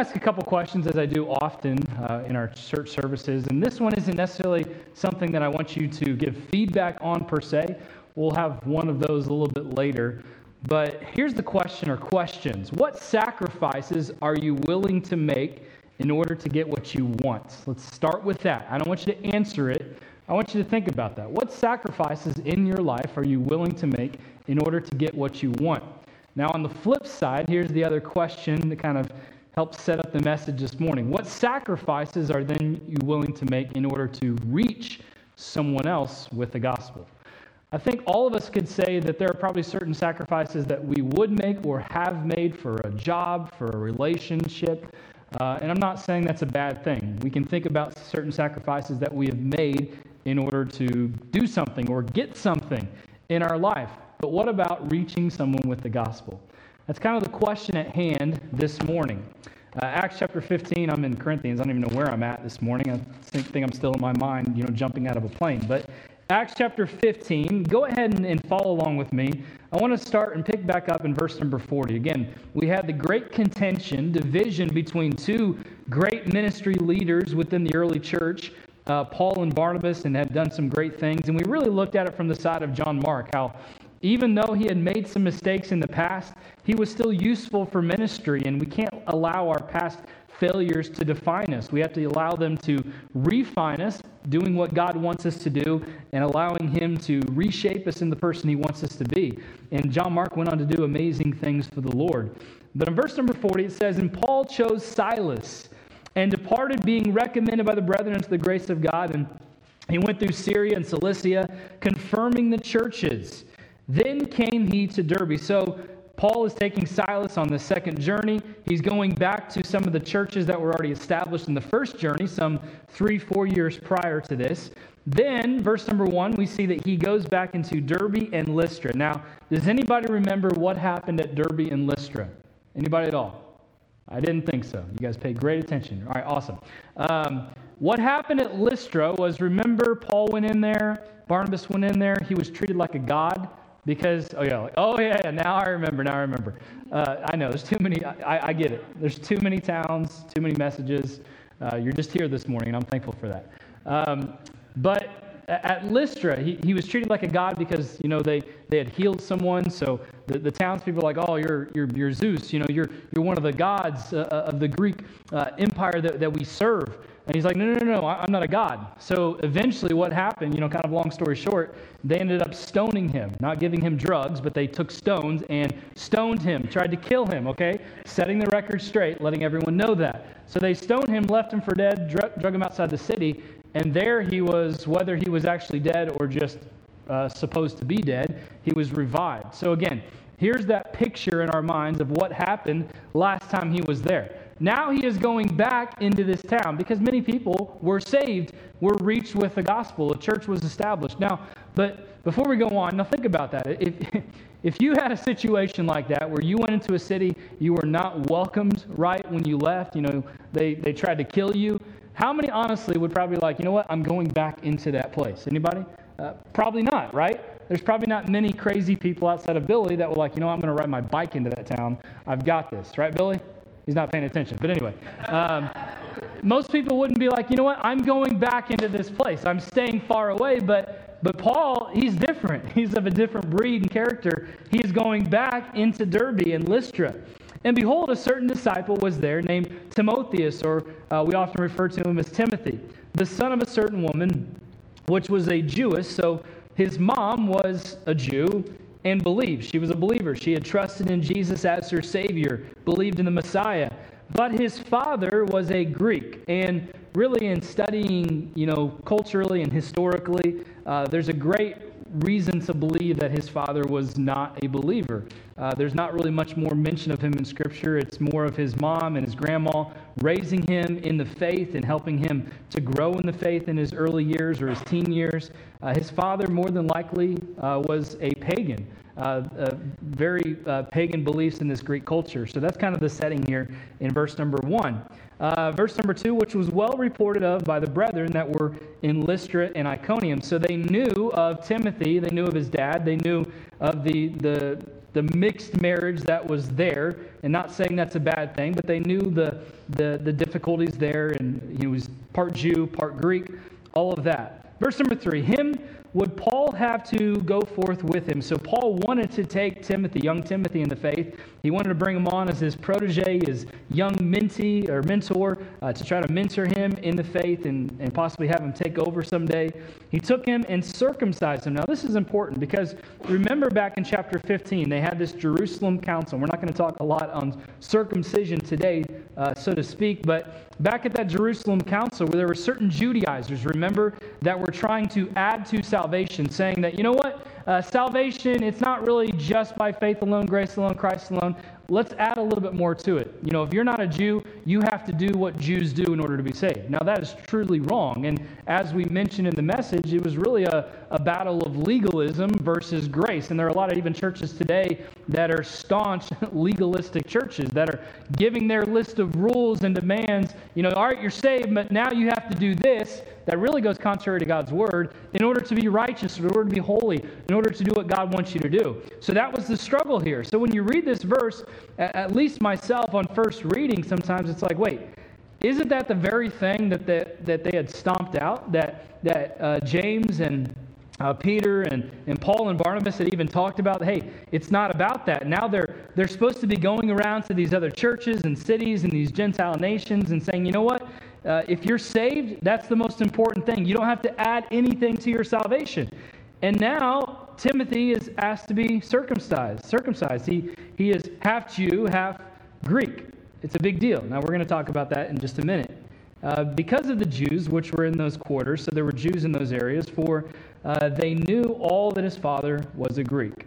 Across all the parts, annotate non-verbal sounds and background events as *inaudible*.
ask a couple questions as I do often uh, in our church services. And this one isn't necessarily something that I want you to give feedback on per se. We'll have one of those a little bit later. But here's the question or questions What sacrifices are you willing to make in order to get what you want? Let's start with that. I don't want you to answer it. I want you to think about that. What sacrifices in your life are you willing to make in order to get what you want? Now, on the flip side, here's the other question to kind of help set up the message this morning. What sacrifices are then you willing to make in order to reach someone else with the gospel? I think all of us could say that there are probably certain sacrifices that we would make or have made for a job, for a relationship. Uh, and I'm not saying that's a bad thing. We can think about certain sacrifices that we have made in order to do something or get something in our life. But what about reaching someone with the gospel? That's kind of the question at hand this morning. Uh, Acts chapter 15, I'm in Corinthians. I don't even know where I'm at this morning. I think, I'm still in my mind, you know, jumping out of a plane. But Acts chapter 15. Go ahead and, and, follow along with me. I want to start and pick back up in verse number 40. Again, we had the great contention, division between two great ministry leaders within the early church, uh, Paul and Barnabas, and had done some great things. And we really looked at it from the side of John Mark, how even though he had made some mistakes in the past, he was still useful for ministry, and we can't allow our past failures to define us. We have to allow them to refine us, doing what God wants us to do, and allowing Him to reshape us in the person He wants us to be. And John Mark went on to do amazing things for the Lord. But in verse number 40, it says, And Paul chose Silas and departed, being recommended by the brethren unto the grace of God. And he went through Syria and Cilicia, confirming the churches. Then came he to Derbe. So Paul is taking Silas on the second journey. He's going back to some of the churches that were already established in the first journey, some three, four years prior to this. Then, verse number one, we see that he goes back into Derbe and Lystra. Now, does anybody remember what happened at Derbe and Lystra? Anybody at all? I didn't think so. You guys paid great attention. All right, awesome. Um, what happened at Lystra was remember, Paul went in there, Barnabas went in there, he was treated like a god because oh yeah like, oh yeah, now i remember now i remember. Uh, i know there's too many I, I, get it. There's too many towns too many messages. Uh, you're just here this morning and i'm thankful for that. Um, but at lystra he, he was treated like a god because you know they, they had healed someone. So the, the townspeople were like oh you're, you're, you're zeus. You know you're, you're one of the gods uh, of the greek uh, empire that, that we serve and he's like, no, no, no, no, I'm not a God. So eventually, what happened, you know, kind of long story short, they ended up stoning him, not giving him drugs, but they took stones and stoned him, tried to kill him, okay? Setting the record straight, letting everyone know that. So they stoned him, left him for dead, drug, drug him outside the city, and there he was, whether he was actually dead or just uh, supposed to be dead, he was revived. So again, here's that picture in our minds of what happened last time he was there. Now he is going back into this town because many people were saved, were reached with the gospel. A church was established. Now, but before we go on, now think about that. If, *laughs* if you had a situation like that where you went into a city, you were not welcomed right when you left, you know, they, they tried to kill you, how many honestly would probably like, you know what, I'm going back into that place? Anybody? Uh, probably not, right? There's probably not many crazy people outside of Billy that were like, you know, I'm going to ride my bike into that town. I've got this, right, Billy? He's not paying attention. But anyway, um, most people wouldn't be like, you know what? I'm going back into this place. I'm staying far away. But but Paul, he's different. *laughs* He's of a different breed and character. He's going back into Derbe and Lystra. And behold, a certain disciple was there named Timotheus, or uh, we often refer to him as Timothy, the son of a certain woman, which was a Jewess. So his mom was a Jew, and believed. She was a believer. She had trusted in Jesus as her Savior, believed in the Messiah. But his father was a Greek. And really, in studying, you know, culturally and historically, uh, there's a great reason to believe that his father was not a believer. Uh, there's not really much more mention of him in Scripture. It's more of his mom and his grandma raising him in the faith and helping him to grow in the faith in his early years or his teen years. Uh, his father, more than likely, uh, was a pagan. Uh, uh, very uh, pagan beliefs in this Greek culture. So that's kind of the setting here in verse number one. verse number two, which was well reported of by the brethren that were in Lystra and Iconium. So they knew of Timothy, they knew of his dad, they knew of the, the, the mixed marriage that was there, and not saying that's a bad thing, but they knew the, the, the difficulties there, and he was part Jew, part Greek, all of that. Verse number three Him would Paul have to go forth with him? So Paul wanted to take Timothy, young Timothy in the faith. He wanted to bring him on as his protege, his young mentee or mentor, uh, to try to mentor him in the faith and, and possibly have him take over someday. He took him and circumcised him. Now, this is important because remember back in chapter 15, they had this Jerusalem council. We're not going to talk a lot on circumcision today, uh, so to speak, but back at that Jerusalem council where there were certain Judaizers, remember, that were trying to add to salvation, saying that, you know what, uh, salvation, it's not really just by faith alone, grace alone, Christ alone let's add a little bit more to it. You know, if you're not a Jew, you have to do what Jews do in order to be saved. Now, that is truly wrong. And as we mentioned in the message, it was really a, a battle of legalism versus grace. And there are a lot of even churches today that are staunch *laughs* legalistic churches that are giving their list of rules and demands. You know, all right, you're saved, but now you have to do this. That really goes contrary to God's word in order to be righteous, in order to be holy, in order to do what God wants you to do. So that was the struggle here. So when you read this verse, at least myself on first reading, sometimes it's like, wait, isn't that the very thing that they, that they had stomped out? That, that uh, James and uh, Peter and, and Paul and Barnabas had even talked about, hey, it's not about that. Now they're, they're supposed to be going around to these other churches and cities and these Gentile nations and saying, you know what? Uh, if you're saved, that's the most important thing. You don't have to add anything to your salvation. And now Timothy is asked to be circumcised. Circumcised. He, he is half Jew, half Greek. It's a big deal. Now, we're going to talk about that in just a minute. Uh, because of the Jews, which were in those quarters, so there were Jews in those areas, for uh, they knew all that his father was a Greek.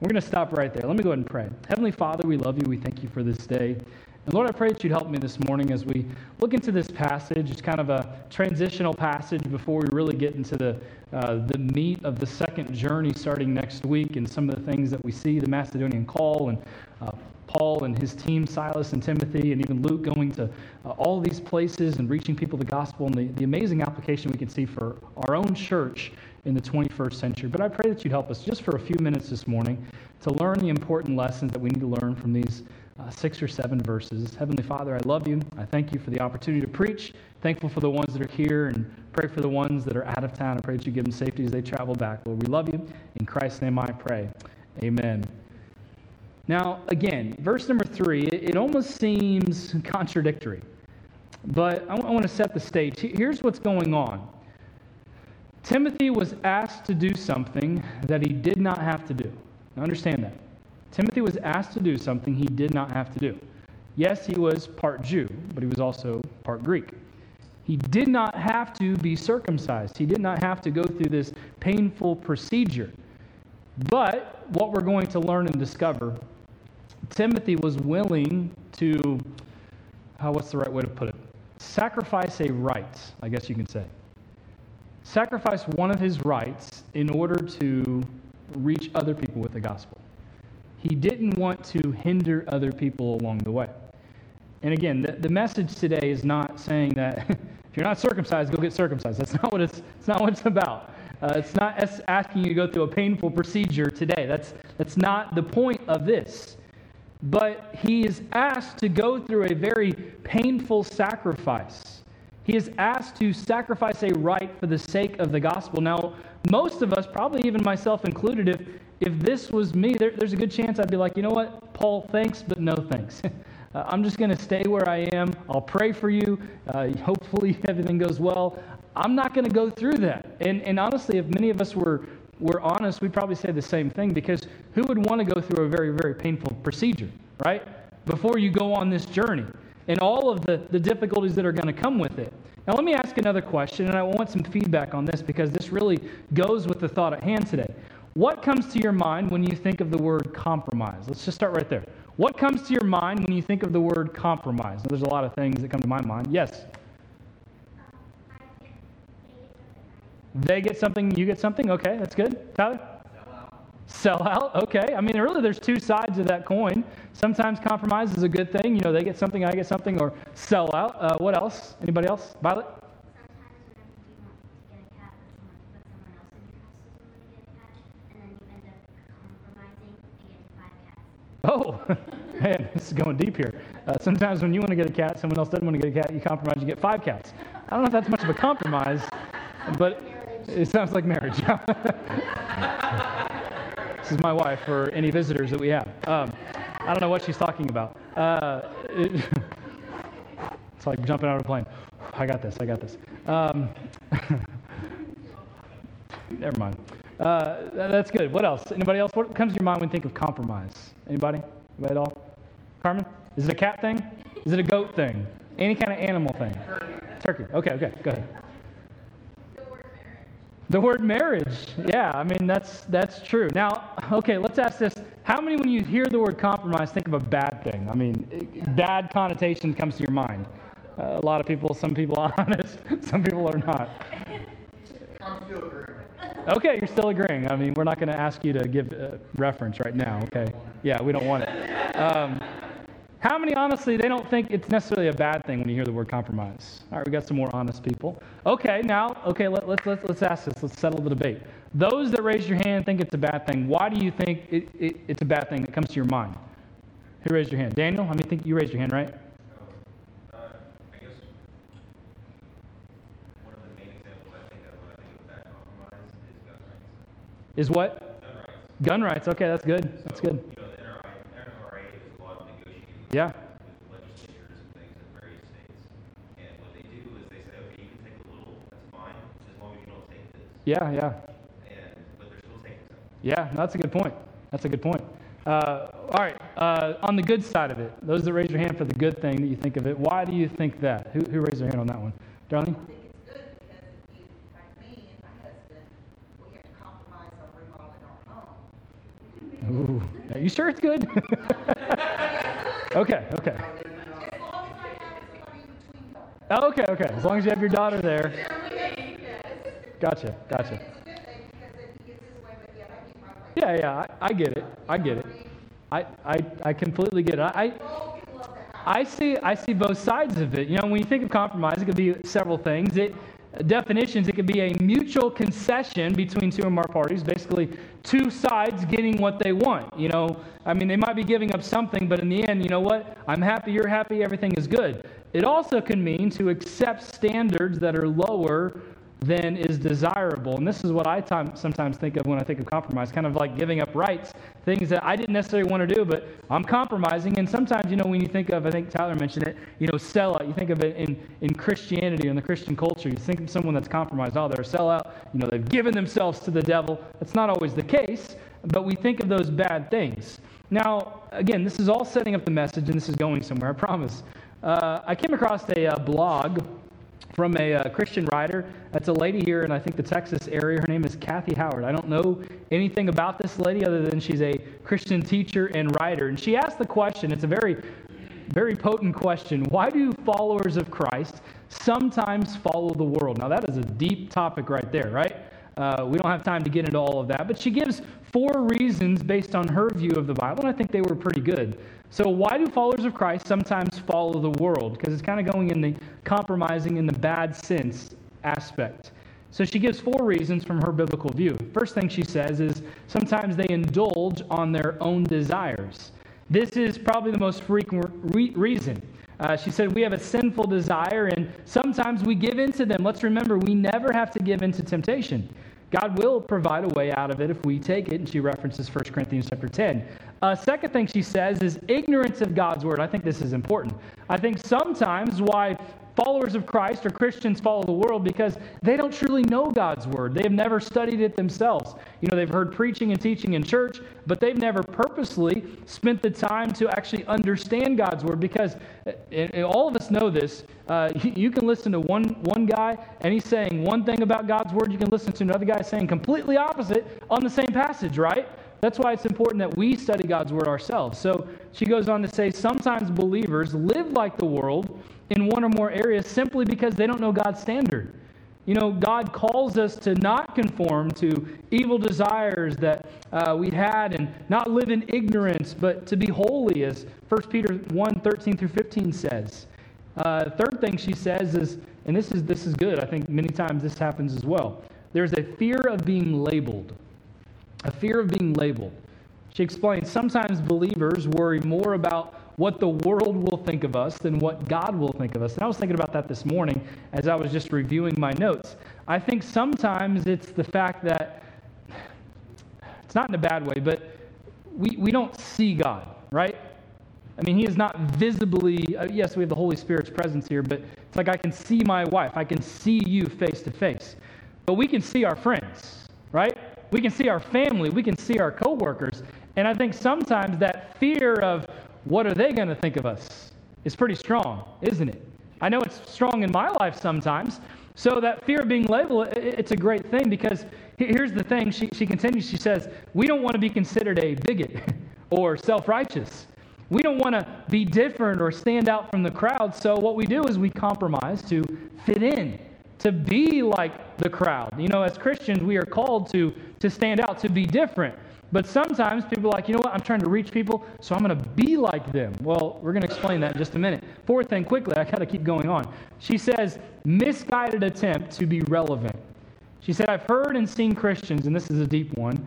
We're going to stop right there. Let me go ahead and pray. Heavenly Father, we love you. We thank you for this day. And Lord, I pray that you'd help me this morning as we look into this passage. It's kind of a transitional passage before we really get into the, uh, the meat of the second journey starting next week and some of the things that we see the Macedonian call and uh, Paul and his team, Silas and Timothy, and even Luke going to uh, all these places and reaching people the gospel and the, the amazing application we can see for our own church in the 21st century. But I pray that you'd help us just for a few minutes this morning to learn the important lessons that we need to learn from these uh, six or seven verses. Heavenly Father, I love you. I thank you for the opportunity to preach. Thankful for the ones that are here and pray for the ones that are out of town. I pray that you give them safety as they travel back. Lord, we love you. In Christ's name I pray. Amen. Now, again, verse number three, it, it almost seems contradictory, but I, w- I want to set the stage. Here's what's going on Timothy was asked to do something that he did not have to do. Now, understand that. Timothy was asked to do something he did not have to do. Yes, he was part Jew, but he was also part Greek. He did not have to be circumcised. He did not have to go through this painful procedure. But what we're going to learn and discover, Timothy was willing to, uh, what's the right way to put it? Sacrifice a right, I guess you can say. Sacrifice one of his rights in order to reach other people with the gospel. He didn't want to hinder other people along the way. And again, the, the message today is not saying that *laughs* if you're not circumcised, go get circumcised. That's not what it's, it's, not what it's about. Uh, it's not asking you to go through a painful procedure today. That's, that's not the point of this. But he is asked to go through a very painful sacrifice. He is asked to sacrifice a right for the sake of the gospel. Now, most of us, probably even myself included, if, if this was me, there, there's a good chance I'd be like, you know what, Paul, thanks, but no thanks. *laughs* uh, I'm just going to stay where I am. I'll pray for you. Uh, hopefully, *laughs* everything goes well. I'm not going to go through that. And, and honestly, if many of us were, were honest, we'd probably say the same thing because who would want to go through a very, very painful procedure, right? Before you go on this journey and all of the, the difficulties that are going to come with it. Now, let me ask another question, and I want some feedback on this because this really goes with the thought at hand today. What comes to your mind when you think of the word compromise? Let's just start right there. What comes to your mind when you think of the word compromise? Now, there's a lot of things that come to my mind. Yes? They get something, you get something? Okay, that's good. Tyler? Sell out, okay. I mean, really, there's two sides of that coin. Sometimes compromise is a good thing. You know, they get something, I get something, or sell out. Uh, what else? Anybody else? Violet? Oh, *laughs* man, this is going deep here. Uh, sometimes when you want to get a cat, someone else doesn't want to get a cat, you compromise, you get five cats. I don't know if that's much of a compromise, but it sounds like marriage. *laughs* this is my wife for any visitors that we have. Um, I don't know what she's talking about. Uh, it, *laughs* it's like jumping out of a plane. I got this, I got this. Um, *laughs* never mind. Uh, that's good. What else? Anybody else? What comes to your mind when you think of compromise? Anybody? Anybody at all? Carmen? Is it a cat thing? Is it a goat thing? Any kind of animal thing? Turkey. Okay, okay, go ahead. The word marriage. Yeah, I mean that's that's true. Now, okay, let's ask this. How many when you hear the word compromise think of a bad thing? I mean, bad connotation comes to your mind. Uh, a lot of people, some people are *laughs* honest, some people are not. Okay, you're still agreeing. I mean, we're not going to ask you to give a reference right now, okay? Yeah, we don't want it. Um, how many, honestly, they don't think it's necessarily a bad thing when you hear the word compromise? All right, we got some more honest people. Okay, now, okay, let, let's, let's, let's ask this. Let's settle the debate. Those that raise your hand think it's a bad thing. Why do you think it, it, it's a bad thing that comes to your mind? Who raised your hand? Daniel? I mean, think you raised your hand, right? Is what? Gun rights. Gun rights. Okay, that's good. That's good. You know, the NRA, is a lot of negotiating yeah. with legislatures and things in various states. And what they do is they say, okay, you can take a little, that's fine, as long as you don't take this. Yeah, yeah. And, but they're still taking some. Yeah, that's a good point. That's a good point. Uh, all right, uh, on the good side of it, those that raise your hand for the good thing that you think of it, why do you think that? Who, who raised their hand on that one? Darlene? Ooh. Are you sure it's good? *laughs* okay, okay. Okay, okay. As long as you have your daughter there. Gotcha, gotcha. Yeah, yeah, I, I get it. I get it. I, I, I completely get it. I, I see I see both sides of it. You know, when you think of compromise, it could be several things. It definitions, it could be a mutual concession between two or more parties, basically two sides getting what they want. You know, I mean, they might be giving up something, but in the end, you know what? I'm happy, you're happy, everything is good. It also can mean to accept standards that are lower than is desirable. And this is what I time, sometimes think of when I think of compromise, kind of like giving up rights, things that I didn't necessarily want to do, but I'm compromising. And sometimes, you know, when you think of, I think Tyler mentioned it, you know, sellout, you think of it in, in Christianity, in the Christian culture, you think of someone that's compromised, oh, they're a sellout, you know, they've given themselves to the devil. That's not always the case, but we think of those bad things. Now, again, this is all setting up the message, and this is going somewhere, I promise. Uh, I came across a uh, blog from a uh, Christian writer. That's a lady here in, I think, the Texas area. Her name is Kathy Howard. I don't know anything about this lady other than she's a Christian teacher and writer. And she asked the question, it's a very, very potent question why do followers of Christ sometimes follow the world? Now, that is a deep topic right there, right? Uh, we don't have time to get into all of that, but she gives four reasons based on her view of the Bible, and I think they were pretty good. So, why do followers of Christ sometimes follow the world? Because it's kind of going in the compromising in the bad sense aspect. So, she gives four reasons from her biblical view. First thing she says is sometimes they indulge on their own desires. This is probably the most frequent re- reason. Uh, she said, We have a sinful desire, and sometimes we give in to them. Let's remember, we never have to give in to temptation. God will provide a way out of it if we take it. And she references 1 Corinthians chapter 10. Uh, second thing she says is ignorance of God's word. I think this is important. I think sometimes why followers of Christ or Christians follow the world because they don't truly know God's word. They have never studied it themselves. You know, they've heard preaching and teaching in church, but they've never purposely spent the time to actually understand God's word because and all of us know this. Uh, you can listen to one, one guy and he's saying one thing about God's word. You can listen to another guy saying completely opposite on the same passage, right? That's why it's important that we study God's word ourselves. So she goes on to say sometimes believers live like the world in one or more areas simply because they don't know God's standard. You know, God calls us to not conform to evil desires that uh, we had and not live in ignorance, but to be holy, as 1 Peter 1 13 through 15 says. Uh, third thing she says is, and this is, this is good, I think many times this happens as well. There's a fear of being labeled. A fear of being labeled. She explains sometimes believers worry more about what the world will think of us than what God will think of us. And I was thinking about that this morning as I was just reviewing my notes. I think sometimes it's the fact that it's not in a bad way, but we, we don't see God, right? I mean, He is not visibly, uh, yes, we have the Holy Spirit's presence here, but it's like I can see my wife, I can see you face to face. But we can see our friends, right? We can see our family, we can see our coworkers. And I think sometimes that fear of what are they going to think of us is pretty strong, isn't it? I know it's strong in my life sometimes. So that fear of being labeled, it's a great thing because here's the thing. She, she continues, she says, we don't want to be considered a bigot *laughs* or self righteous. We don't want to be different or stand out from the crowd. So what we do is we compromise to fit in, to be like the crowd. You know, as Christians, we are called to, to stand out, to be different. But sometimes people are like, you know what, I'm trying to reach people, so I'm going to be like them. Well, we're going to explain that in just a minute. Fourth thing, quickly, I got to keep going on. She says, misguided attempt to be relevant. She said, I've heard and seen Christians, and this is a deep one,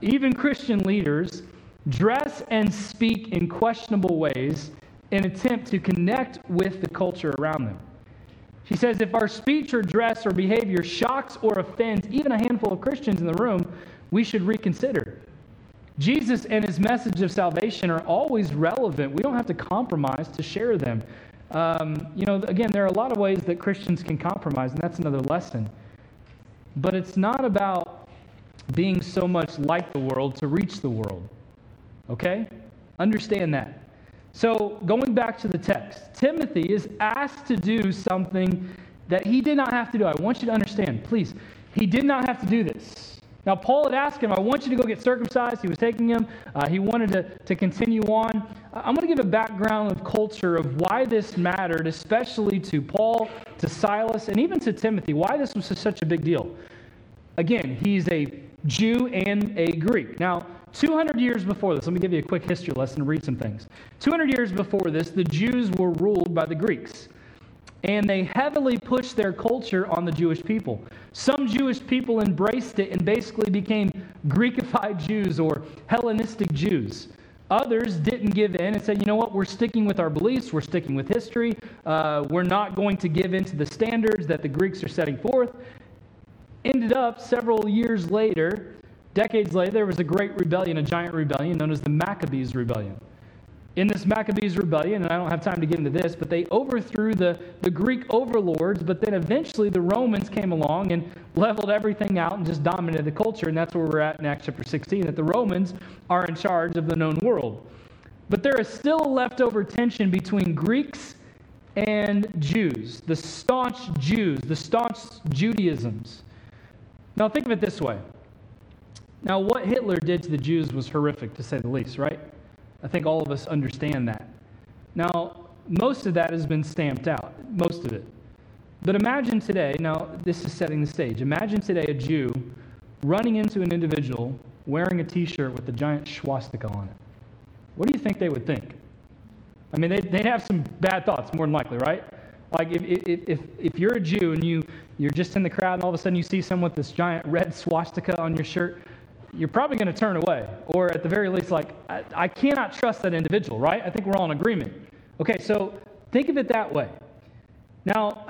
even Christian leaders dress and speak in questionable ways in attempt to connect with the culture around them. She says, if our speech or dress or behavior shocks or offends even a handful of Christians in the room, we should reconsider. Jesus and his message of salvation are always relevant. We don't have to compromise to share them. Um, you know, again, there are a lot of ways that Christians can compromise, and that's another lesson. But it's not about being so much like the world to reach the world. Okay? Understand that. So, going back to the text, Timothy is asked to do something that he did not have to do. I want you to understand, please. He did not have to do this. Now, Paul had asked him, I want you to go get circumcised. He was taking him. Uh, he wanted to, to continue on. I'm going to give a background of culture of why this mattered, especially to Paul, to Silas, and even to Timothy, why this was such a big deal. Again, he's a Jew and a Greek. Now, 200 years before this, let me give you a quick history lesson read some things. 200 years before this, the Jews were ruled by the Greeks and they heavily pushed their culture on the Jewish people. Some Jewish people embraced it and basically became Greekified *laughs* Jews or Hellenistic Jews. Others didn't give in and said, you know what, we're sticking with our beliefs, we're sticking with history, uh, we're not going to give in to the standards that the Greeks are setting forth. Ended up several years later, decades later, there was a great rebellion, a giant rebellion known as the Maccabees Rebellion in this Maccabees rebellion, and I don't have time to get into this, but they overthrew the, the Greek overlords, but then eventually the Romans came along and leveled everything out and just dominated the culture. And that's where we're at in Acts chapter 16, that the Romans are in charge of the known world. But there is still a leftover tension between Greeks and Jews, the staunch Jews, the staunch Judaisms. Now, think of it this way. Now, what Hitler did to the Jews was horrific, to say the least, right? I think all of us understand that. Now, most of that has been stamped out, most of it. But imagine today, now this is setting the stage. Imagine today a Jew running into an individual wearing a t shirt with a giant swastika on it. What do you think they would think? I mean, they'd, they'd have some bad thoughts, more than likely, right? Like if, if, if, if you're a Jew and you, you're just in the crowd and all of a sudden you see someone with this giant red swastika on your shirt, you're probably going to turn away. Or at the very least, like, I, I cannot trust that individual, right? I think we're all in agreement. Okay, so think of it that way. Now,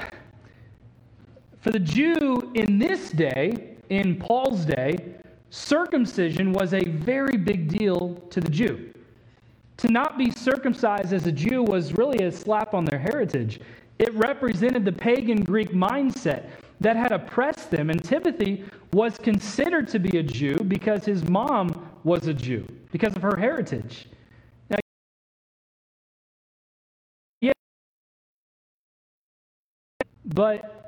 for the Jew in this day, in Paul's day, circumcision was a very big deal to the Jew. To not be circumcised as a Jew was really a slap on their heritage. It represented the pagan Greek mindset that had oppressed them. And Timothy was considered to be a Jew because his mom was a Jew, because of her heritage. Now, yeah, but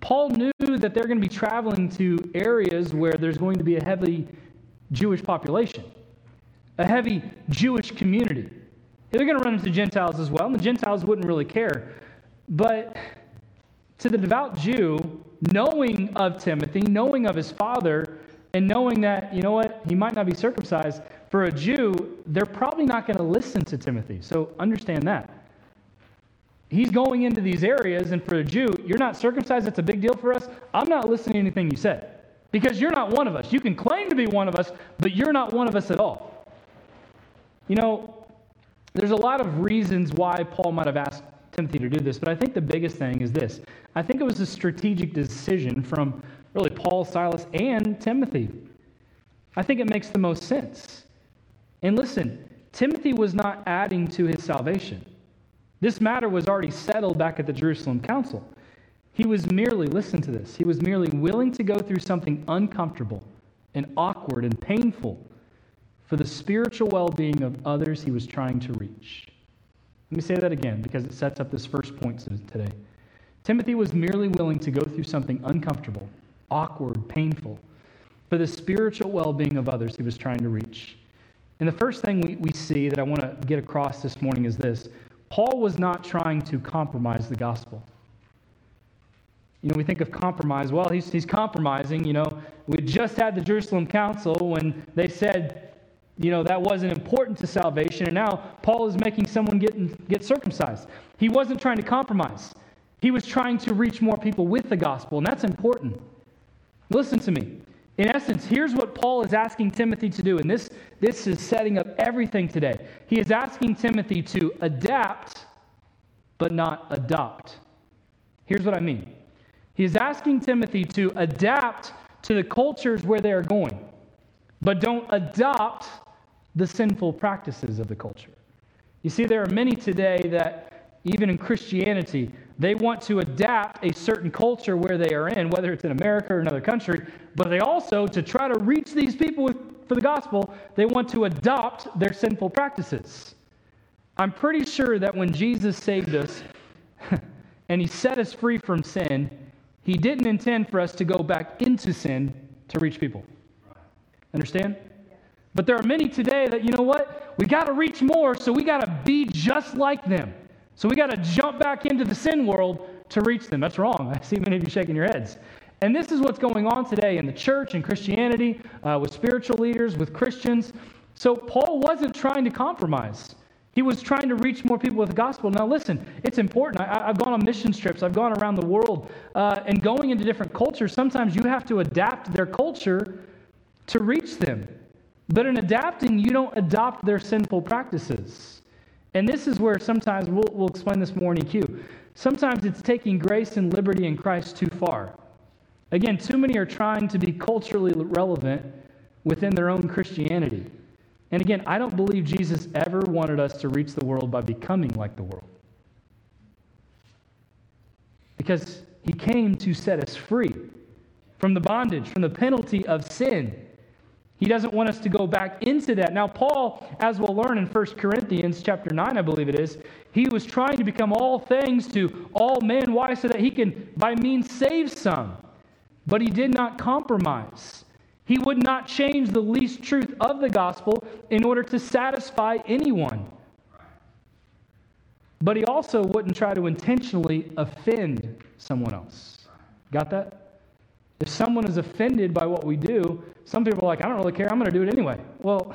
Paul knew that they're going to be traveling to areas where there's going to be a heavy Jewish population, a heavy Jewish community. They're going to run into Gentiles as well, and the Gentiles wouldn't really care. But To the devout Jew, knowing of Timothy, knowing of his father, and knowing that, you know what, he might not be circumcised, for a Jew, they're probably not going to listen to Timothy. So understand that. He's going into these areas, and for a Jew, you're not circumcised, that's a big deal for us. I'm not listening to anything you said because you're not one of us. You can claim to be one of us, but you're not one of us at all. You know, there's a lot of reasons why Paul might have asked Timothy to do this, but I think the biggest thing is this. I think it was a strategic decision from really Paul, Silas, and Timothy. I think it makes the most sense. And listen, Timothy was not adding to his salvation. This matter was already settled back at the Jerusalem council. He was merely, listen to this, he was merely willing to go through something uncomfortable and awkward and painful for the spiritual well being of others he was trying to reach. Let me say that again because it sets up this first point today. Timothy was merely willing to go through something uncomfortable, awkward, painful for the spiritual well being of others he was trying to reach. And the first thing we, we see that I want to get across this morning is this Paul was not trying to compromise the gospel. You know, we think of compromise. Well, he's, he's compromising. You know, we just had the Jerusalem Council when they said, you know, that wasn't important to salvation, and now Paul is making someone get, get circumcised. He wasn't trying to compromise, he was trying to reach more people with the gospel, and that's important. Listen to me. In essence, here's what Paul is asking Timothy to do, and this, this is setting up everything today. He is asking Timothy to adapt, but not adopt. Here's what I mean He is asking Timothy to adapt to the cultures where they are going, but don't adopt the sinful practices of the culture. You see, there are many today that, even in Christianity, they want to adapt a certain culture where they are in, whether it's in America or another country, but they also, to try to reach these people with, for the gospel, they want to adopt their sinful practices. I'm pretty sure that when Jesus saved us *laughs* and he set us free from sin, he didn't intend for us to go back into sin to reach people. Understand? But there are many today that, you know what? We got to reach more, so we got to be just like them. So we got to jump back into the sin world to reach them. That's wrong. *laughs* I see many of you shaking your heads. And this is what's going on today in the church and Christianity, uh, with spiritual leaders, with Christians. So Paul wasn't trying to compromise. He was trying to reach more people with the gospel. Now, listen, it's important. I, have gone on mission trips, I've gone around the world, uh, and going into different cultures, sometimes you have to adapt their culture to reach them. But in adapting, you don't adopt their sinful practices. And this is where sometimes we'll, we'll explain this more in EQ. Sometimes it's taking grace and liberty in Christ too far. Again, too many are trying to be culturally relevant within their own Christianity. And again, I don't believe Jesus ever wanted us to reach the world by becoming like the world. Because he came to set us free from the bondage, from the penalty of sin. He doesn't want us to go back into that. Now, Paul, as we'll learn in 1 Corinthians chapter 9, I believe it is, he was trying to become all things to all men. Why? So that he can, by means, save some. But he did not compromise. He would not change the least truth of the gospel in order to satisfy anyone. But he also wouldn't try to intentionally offend someone else. Got that? If someone is offended by what we do, some people are like, I don't really care, I'm going to do it anyway. Well,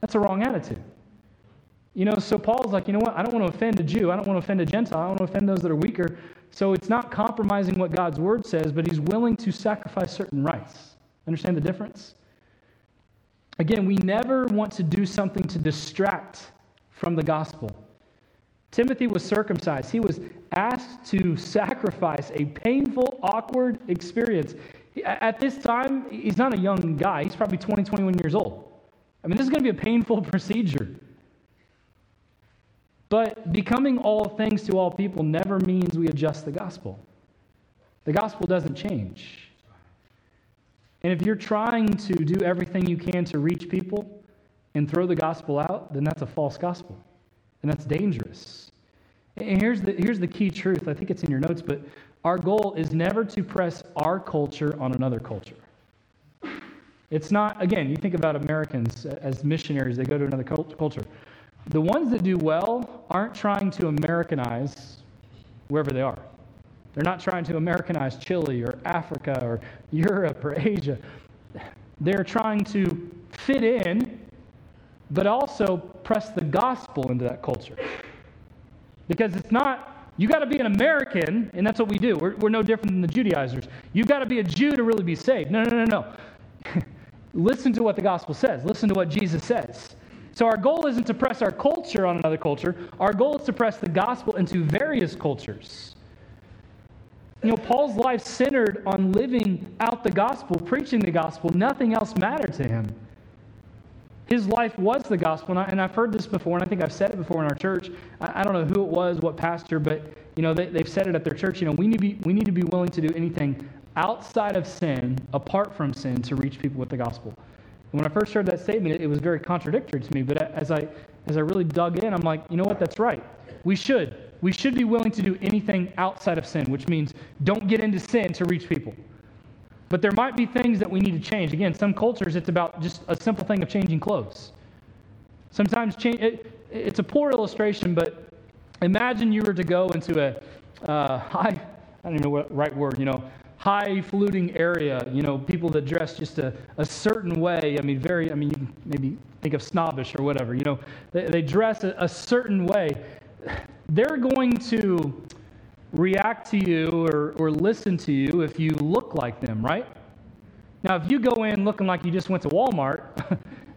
that's a wrong attitude. You know, so Paul's like, you know what? I don't want to offend a Jew. I don't want to offend a Gentile. I don't want to offend those that are weaker. So it's not compromising what God's word says, but he's willing to sacrifice certain rights. Understand the difference? Again, we never want to do something to distract from the gospel. Timothy was circumcised. He was asked to sacrifice a painful, awkward experience. At this time, he's not a young guy. He's probably 20, 21 years old. I mean, this is going to be a painful *laughs* procedure. But becoming all things to all people never means we adjust the gospel. The gospel doesn't change. And if you're trying to do everything you can to reach people and throw the gospel out, then that's a false gospel. And that's dangerous. And here's the, here's the key truth. I think it's in your notes, but our goal is never to press our culture on another culture. It's not, again, you think about Americans as missionaries, they go to another culture. The ones that do well aren't trying to Americanize wherever they are. They're not trying to Americanize Chile or Africa or Europe or Asia. They're trying to fit in, but also press the gospel into that culture. Because it's not you got to be an American, and that's what we do. We're, we're no different than the Judaizers. You've got to be a Jew to really be saved. No, no, no, no. *laughs* Listen to what the gospel says. Listen to what Jesus says. So, our goal isn't to press our culture on another culture. Our goal is to press the gospel into various cultures. You know, Paul's life centered on living out the gospel, preaching the gospel. Nothing else mattered to him. His life was the gospel. And, I, I've heard this before, and I think I've said it before in our church. I, I don't know who it was, what pastor, but you know, they, they've said it at their church. You know, we need, to be, we need to be willing to do anything outside of sin, apart from sin, to reach people with the gospel. And when I first heard that statement, it, it was very contradictory to me. But as I, as I really dug in, I'm like, you know what? That's right. We should. We should be willing to do anything outside of sin, which means don't get into sin to reach people. But there might be things that we need to change. Again, some cultures, it's about just a simple thing of changing clothes. Sometimes change, it, it's a poor illustration, but imagine you were to go into a uh, high, I don't even know what right word, you know, highfalutin area, you know, people that dress just a, a certain way. I mean, very, I mean, you can maybe think of snobbish or whatever, you know, they, they dress a, a certain way. They're going to react to you or, or listen to you if you look like them, right? Now, if you go in looking like you just went to Walmart,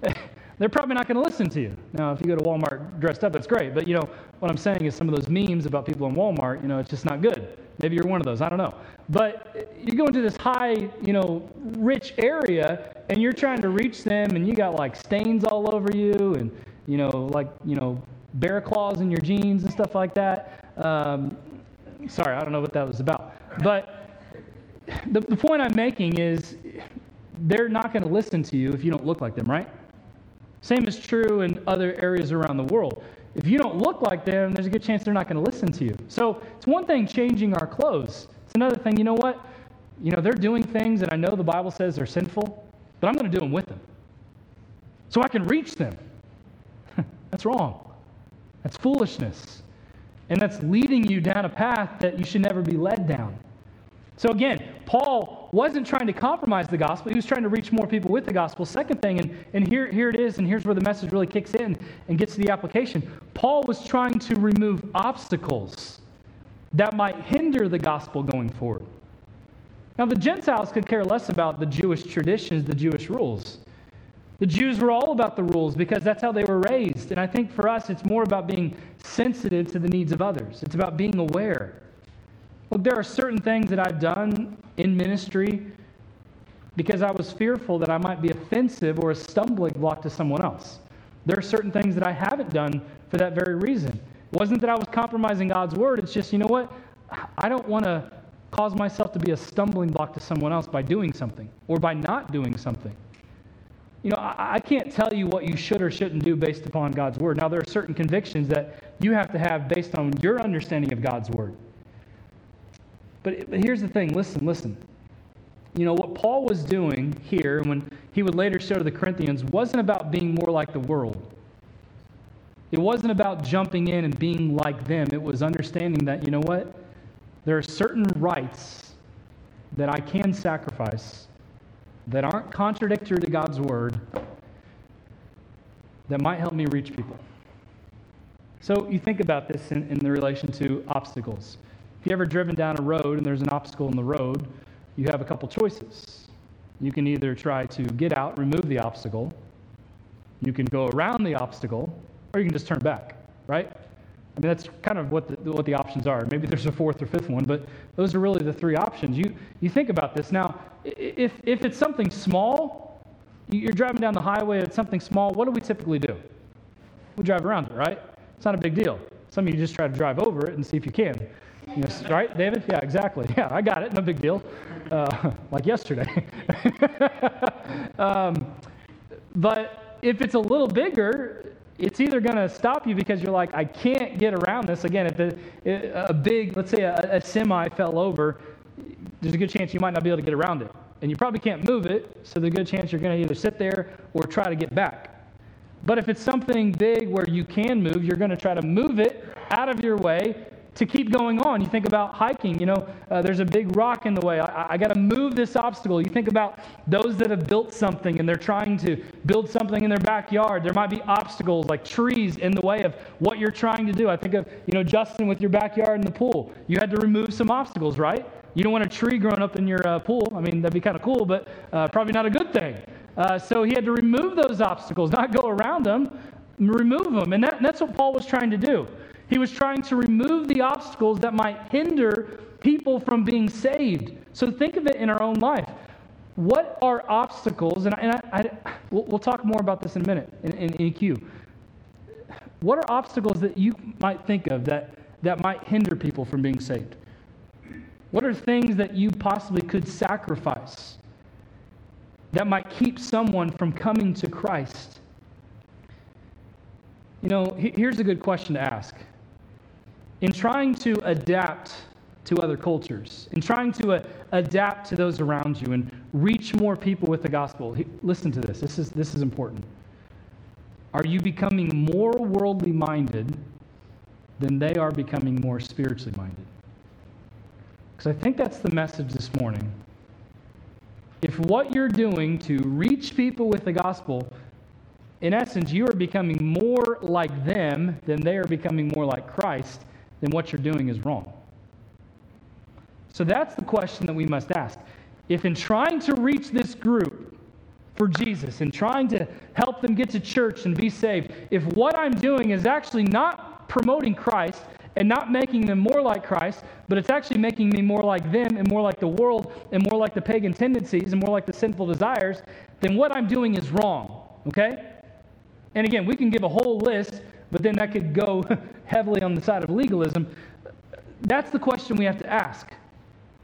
*laughs* they're probably not going to listen to you. Now, if you go to Walmart dressed up, that's great. But, you know, what I'm saying is some of those memes about people in Walmart, you know, it's just not good. Maybe you're one of those. I don't know. But you go into this high, you know, rich area and you're trying to reach them and you got like stains all over you and, you know, like, you know, bear claws in your jeans and stuff like that. Um, Sorry, I don't know what that was about. But the, the point I'm making is they're not going to listen to you if you don't look like them, right? Same is true in other areas around the world. If you don't look like them, there's a good chance they're not going to listen to you. So it's one thing changing our clothes. It's another thing, you know what? You know, they're doing things that I know the Bible says are sinful, but I'm going to do them with them. So I can reach them. *laughs* That's wrong. That's foolishness. And that's leading you down a path that you should never be led down. So again, Paul wasn't trying to compromise the gospel. He was trying to reach more people with the gospel. Second thing, and, and here, here it is, and here's where the message really kicks in and gets to the application. Paul was trying to remove obstacles that might hinder the gospel going forward. Now, the Gentiles could care less about the Jewish traditions, the Jewish rules. The Jews were all about the rules because that's how they were raised. And I think for us, it's more about being sensitive to the needs of others, it's about being aware. Look, there are certain things that I've done in ministry because I was fearful that I might be offensive or a stumbling block to someone else. There are certain things that I haven't done for that very reason. It wasn't that I was compromising God's word, it's just, you know what? I don't want to cause myself to be a stumbling block to someone else by doing something or by not doing something. You know, I, I can't tell you what you should or shouldn't do based upon God's word. Now, there are certain convictions that you have to have based on your understanding of God's word. But, but here's the thing listen, listen. You know, what Paul was doing here, when he would later show to the Corinthians, wasn't about being more like the world. It wasn't about jumping in and being like them. It was understanding that, you know what? There are certain rights that I can sacrifice that aren't contradictory to God's word that might help me reach people. So you think about this in, in the relation to obstacles. If you ever driven down a road and there's an obstacle in the road, you have a couple choices. You can either try to get out, remove the obstacle, you can go around the obstacle, or you can just turn back, right? I mean, that's kind of what the, what the options are. Maybe there's a fourth or fifth one, but those are really the three options. You, you think about this. Now, if, if it's something small, you're driving down the highway, it's something small, what do we typically do? We drive around it, right? It's not a big deal. Some of you just try to drive over it and see if you can. You know, right, David? Yeah, exactly. *laughs* Yeah, I got it. No big deal. Uh, *laughs* like yesterday. *laughs* um, but if it's a little bigger, it's either going to stop you because you're like, I can't get around this. Again, if a big, let's say a, a semi fell over, there's a good chance you might not be able to get around it. And you probably can't move it, so there's a good chance you're going to either sit there or try to get back. But if it's something big where you can move, you're going to try to move it out of your way, to keep going on. You think about hiking, you know, uh, there's a big rock in the way. I, I got to move this obstacle. You think about those that have built something and they're trying to build something in their backyard. There might be obstacles like trees in the way of what you're trying to do. I think of, you know, Justin with your backyard and the pool. You had to remove some obstacles, right? You don't want a tree growing up in your uh, pool. I mean, that'd be kind of cool, but uh, probably not a good thing. Uh, so he had to remove those obstacles, not go around them, remove them. And that, that's what Paul was trying to do. He was trying to remove the obstacles that might hinder people from being saved. So think of it in our own life. What are obstacles? And, I, and I, I we'll, we'll, talk more about this in a minute in, in, EQ. What are obstacles that you might think of that, that might hinder people from being saved? What are things that you possibly could sacrifice that might keep someone from coming to Christ? You know, here's a good question to ask in trying to adapt to other cultures, in trying to uh, adapt to those around you and reach more people with the gospel. Listen to this. This is, this is important. Are you becoming more worldly minded than they are becoming more spiritually minded? Because I think that's the message this morning. If what you're doing to reach people with the gospel, in essence, you are becoming more like them than they are becoming more like Christ, then what you're doing is wrong. So that's the question that we must ask. If in trying to reach this group for Jesus and trying to help them get to church and be saved, if what I'm doing is actually not promoting Christ and not making them more like Christ, but it's actually making me more like them and more like the world and more like the pagan tendencies and more like the sinful desires, then what I'm doing is wrong. Okay? And again, we can give a whole list but then that could go *laughs* heavily on the side of legalism. That's the question we have to ask.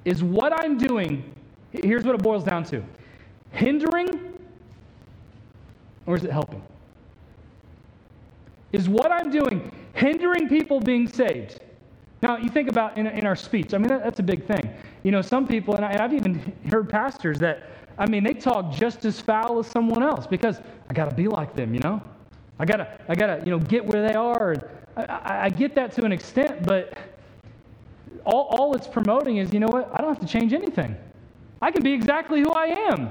Is what I'm doing, here's what it boils down to hindering or is it helping? Is what I'm doing hindering people being saved? Now, you think about in, in our speech, I mean, that, that's a big thing. You know, some people, and, I, and I've even heard pastors that, I mean, they talk just as foul as someone else because I got to be like them, you know? I gotta, I gotta, you know, get where they are. I, I, I get that to an extent, but all, all it's promoting is, you know what? I don't have to change anything. I can be exactly who I am.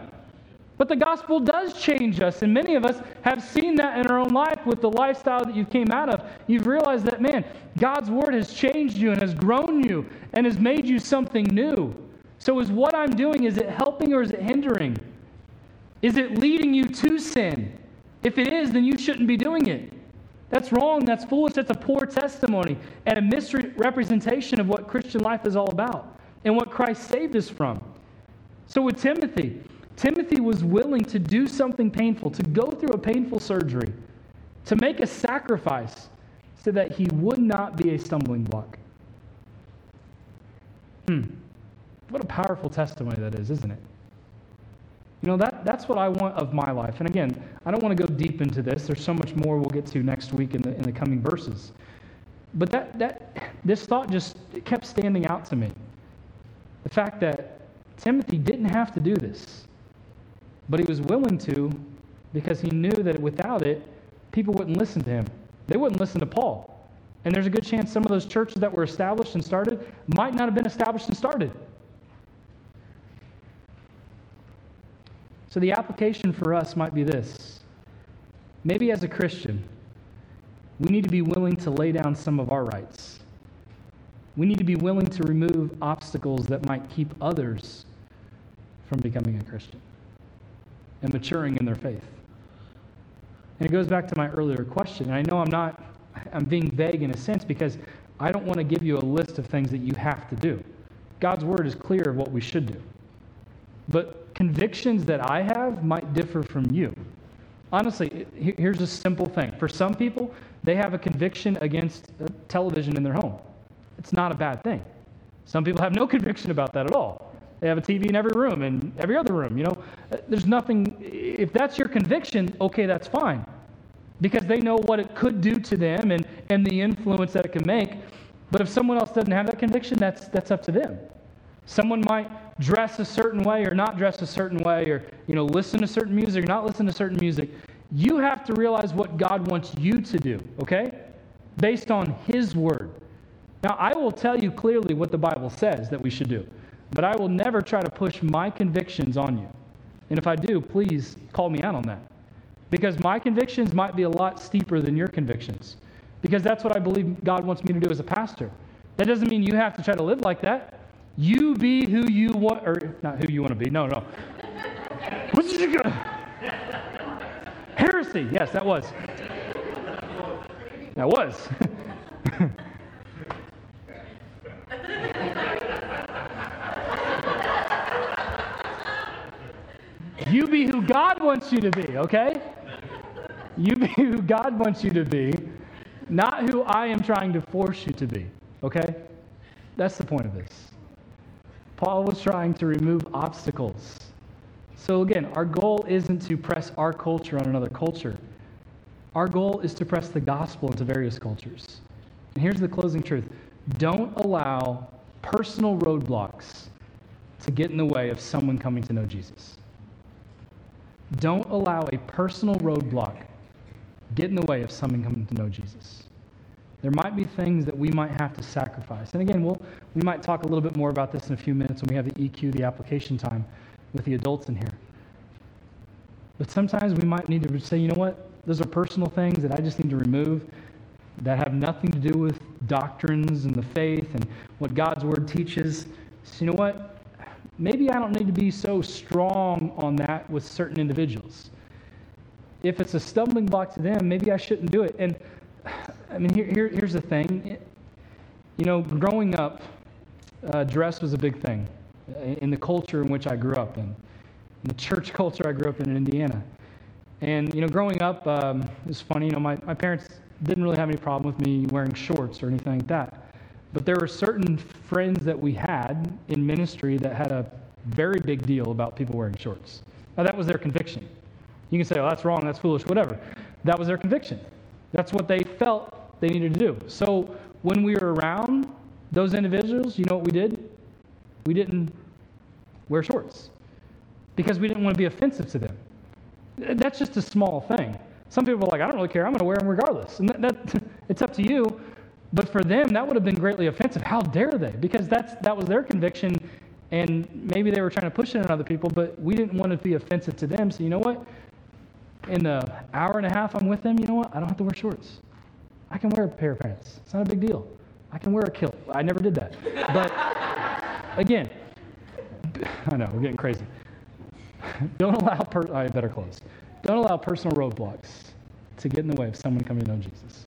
But the gospel does change us, and many of us have seen that in our own life with the lifestyle that you came out of. You've realized that, man, God's word has changed you and has grown you and has made you something new. So, is what I'm doing, is it helping or is it hindering? Is it leading you to sin? If it is, then you shouldn't be doing it. That's wrong. That's foolish. That's a poor testimony and a misrepresentation of what Christian life is all about and what Christ saved us from. So, with Timothy, Timothy was willing to do something painful, to go through a painful surgery, to make a sacrifice so that he would not be a stumbling block. Hmm. What a powerful testimony that is, isn't it? You know, that, that's what I want of my life. And again, I don't want to go deep into this. There's so much more we'll get to next week in the, in the coming verses. But that, that, this thought just kept standing out to me. The fact that Timothy didn't have to do this, but he was willing to because he knew that without it, people wouldn't listen to him. They wouldn't listen to Paul. And there's a good chance some of those churches that were established and started might not have been established and started. So the application for us might be this maybe as a Christian, we need to be willing to lay down some of our rights. We need to be willing to remove obstacles that might keep others from becoming a Christian and maturing in their faith. And it goes back to my earlier question. And I know I'm not, I'm being vague in a sense because I don't want to give you a list of things that you have to do. God's word is clear of what we should do. But convictions that I have might differ from you. Honestly, here's a simple thing. For some people, they have a conviction against uh, television in their home. It's not a bad thing. Some people have no *laughs* conviction about that at all. They have a TV in every room and every other room. You know, uh, there's nothing. If that's your conviction, okay, that's fine, because they know what it could do to them and and the influence that it can make. But if someone else doesn't have that conviction, that's that's up to them. Someone might dress a certain way or not dress a certain way or you know listen to certain music or not listen to certain music. You have to realize what God wants you to do, okay? Based on his word. Now, I will tell you clearly what the Bible says that we should do, but I will never try to push my convictions on you. And if I do, please call me out on that. Because my convictions might be a lot steeper than your convictions. Because that's what I believe God wants me to do as a pastor. That doesn't mean you have to try to live like that. You be who you want, or not who you want to be. No, no. Gonna- Heresy. Yes, that was. That was. you be who God wants you to be, okay? You be who God wants you to be, not who I am trying to force you to be, okay? That's the point of this. Paul was trying to remove obstacles. So, again, our goal isn't to press our culture on another culture. Our goal is to press the gospel into various cultures. And here's the closing truth don't allow personal roadblocks to get in the way of someone coming to know Jesus. Don't allow a personal roadblock get in the way of someone coming to know Jesus. There might be things that we might have to sacrifice. And again, we'll, we might talk a little bit more about this in a few minutes when we have the EQ, the application time with the adults in here. But sometimes we might need to say, you know what? Those are personal things that I just need to remove that have nothing to do with doctrines and the faith and what God's word teaches. So, you know what? Maybe I don't need to be so strong on that with certain individuals. If it's a stumbling block to them, maybe I shouldn't do it. And I mean, here, here, here's the thing. You know, growing up, uh, dress was a big thing in the culture in which I grew up in, in the church culture I grew up in in Indiana. And, you know, growing up, um, it was funny, you know, my, my parents didn't really have any problem with me wearing shorts or anything like that. But there were certain friends that we had in ministry that had a very big deal about people wearing shorts. Now, that was their conviction. You can say, oh, that's wrong, that's foolish, whatever. That was their conviction. That's what they felt they needed to do. So when we were around those individuals, you know what we did? We didn't wear shorts because we didn't want to be offensive to them. That's just a small thing. Some people are like, I don't really care. I'm going to wear them regardless. And that, that, *laughs* it's up to you. But for them, that would have been greatly offensive. How dare they? Because that's, that was their conviction, and maybe they were trying to push it on other people, but we didn't want to be offensive to them. So you know what? In the hour and a half I'm with them, you know what? I don't have to wear shorts. I can wear a pair of pants. It's not a big deal. I can wear a kilt. I never did that. But *laughs* again, *laughs* I know, we're getting crazy. *laughs* Don't allow, per- I better close. Don't allow personal roadblocks to get in the way of someone coming to know Jesus.